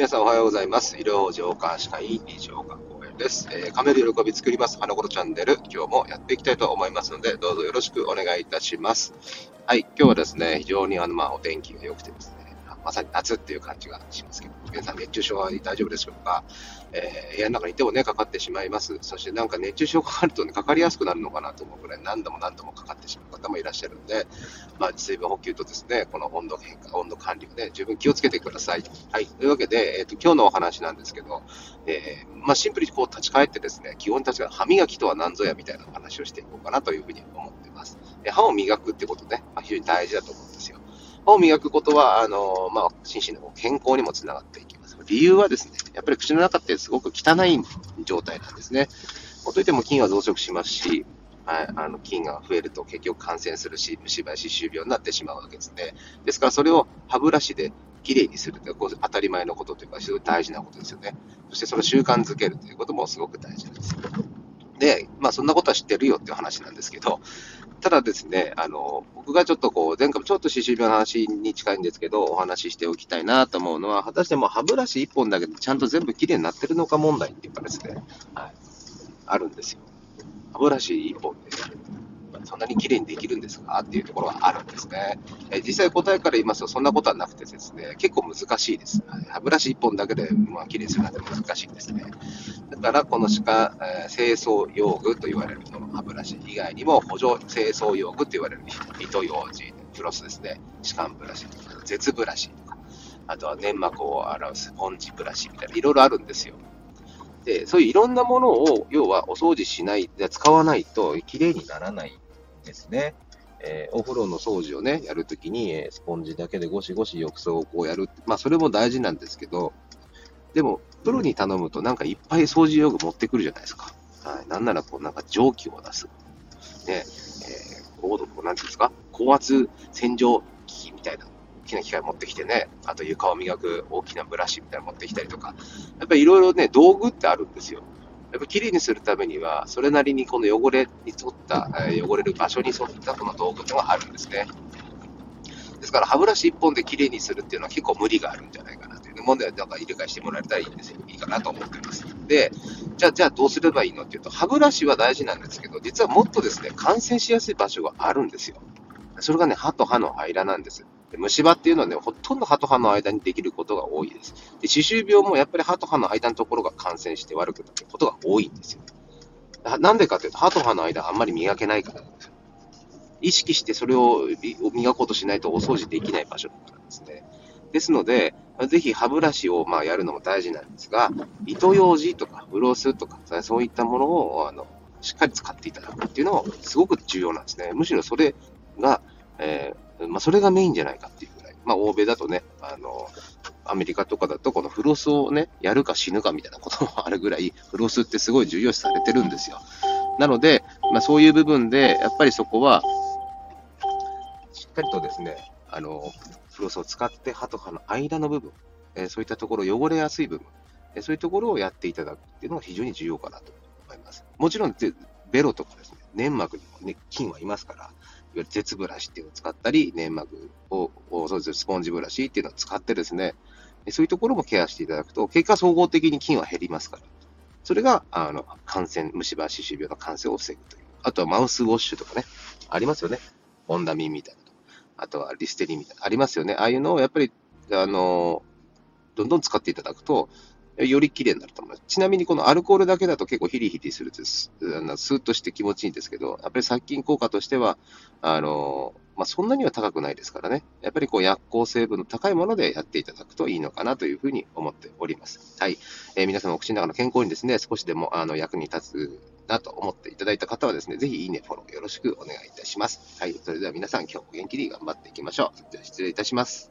皆さんおはようございます。医療法上科歯科医西岡公園です。えー、亀で喜び作ります花頃チャンネル、今日もやっていきたいと思いますので、どうぞよろしくお願いいたします。はい、今日はですね、非常にあの、まあ、お天気が良くてですね、まさに夏っていう感じがしますけど、皆さん熱中症は大丈夫でしょうか、えー、部屋の中にいてもね、かかってしまいます。そしてなんか熱中症かかるとね、かかりやすくなるのかなと思うぐらい何度も何度もかかってしまう方もいらっしゃるので、まあ、水分補給とですね、この温度変化、温度管理をね、十分気をつけてください。はい。というわけで、えっ、ー、と、今日のお話なんですけど、えー、まあ、シンプルにこう立ち返ってですね、基本立ち返歯磨きとは何ぞやみたいな話をしていこうかなというふうに思っています。歯を磨くってことね、まあ、非常に大事だと思うんですよ。歯を磨くことは、あの、まあ、心身の健康にもつながっていきます。理由はですね、やっぱり口の中ってすごく汚い状態なんですね。ほっといても菌は増殖しますし、はい、あの菌が増えると結局感染するし、虫歯や歯周病になってしまうわけですね。ですからそれを歯ブラシできれいにするという当たり前のことというか、非常に大事なことですよね。そしてそれを習慣づけるということもすごく大事なんです。で、まあそんなことは知ってるよっていう話なんですけど、ただですね、あの、僕がちょっとこう、前回もちょっと歯周病の話に近いんですけど、お話ししておきたいなと思うのは、果たしても歯ブラシ1本だけでちゃんと全部きれいになってるのか問題っていうかですね、はい、あるんですよ。歯ブラシ1本で、そんなに綺麗にできるんですかっていうところはあるんですね。え実際答えから言いますと、そんなことはなくてですね、結構難しいです。歯ブラシ1本だけで、まあ、綺麗にするなんて難しいんですね。だから、この歯科、えー、清掃用具と言われるの歯ブラシ以外にも、補助清掃用具と言われる糸ようじ、フロスですね、歯間ブラシとか、絶ブラシとか、あとは粘膜を洗うスポンジブラシみたいな、いろいろあるんですよ。で、そういういろんなものを、要はお掃除しない、使わないと綺麗にならないですね。えー、お風呂の掃除をね、やるときに、えー、スポンジだけでゴシゴシ浴槽をこうやる。まあ、それも大事なんですけど、でも、プロに頼むとなんかいっぱい掃除用具持ってくるじゃないですか。はい。なんならこうなんか蒸気を出す。ね、えー、高度、なんていうんですか、高圧洗浄機器みたいな大きな機械持ってきてね、あと床を磨く大きなブラシみたいなの持ってきたりとか、やっぱりいろいろね、道具ってあるんですよ。やっぱ綺麗にするためには、それなりにこの汚れに沿った、え汚れる場所に沿ったこの道具っていうのがあるんですね。ですから、歯ブラシ1本で綺麗にするっていうのは結構無理があるんじゃないかなという問題は、なんか理解してもらえたらいいんですよ。いいかなと思ってます。で、じゃあ、じゃあどうすればいいのっていうと、歯ブラシは大事なんですけど、実はもっとですね、感染しやすい場所があるんですよ。それがね、歯と歯の間なんです。虫歯っていうのはね、ほとんど歯と歯の間にできることが多いです。で歯周病もやっぱり歯と歯の間のところが感染して悪くなることが多いんですよ。なんでかというと、歯と歯の間あんまり磨けないからなんですよ。意識してそれを磨こうとしないとお掃除できない場所だからですね。ですので、ぜひ歯ブラシをまあやるのも大事なんですが、糸ようじとかフロスとか、そういったものをあのしっかり使っていただくっていうのもすごく重要なんですね。むしろそれが、えーまあ、それがメインじゃないかっていうぐらい。まあ、欧米だとね、あの、アメリカとかだと、このフロスをね、やるか死ぬかみたいなこともあるぐらい、フロスってすごい重要視されてるんですよ。なので、まあ、そういう部分で、やっぱりそこは、しっかりとですね、あの、フロスを使って歯と歯の間の部分、えー、そういったところ、汚れやすい部分、えー、そういうところをやっていただくっていうのが非常に重要かなと思います。もちろん、ベロとかですね、粘膜にも、ね、菌はいますから、わゆる鉄ブラシっていうのを使ったり、粘膜を、そうですスポンジブラシっていうのを使ってですね、そういうところもケアしていただくと、結果総合的に菌は減りますから、それが、あの、感染、虫歯、歯周病の感染を防ぐという。あとはマウスウォッシュとかね、ありますよね。オンダミンみたいな。あとはリステリンみたいな。ありますよね。ああいうのをやっぱり、あの、どんどん使っていただくと、より綺麗になると思います。ちなみにこのアルコールだけだと結構ヒリヒリするとスーッとして気持ちいいんですけど、やっぱり殺菌効果としては、あの、まあ、そんなには高くないですからね。やっぱりこう薬効成分の高いものでやっていただくといいのかなというふうに思っております。はい。えー、皆様お口の中の健康にですね、少しでもあの役に立つなと思っていただいた方はですね、ぜひいいね、フォローよろしくお願いいたします。はい。それでは皆さん今日も元気に頑張っていきましょう。では失礼いたします。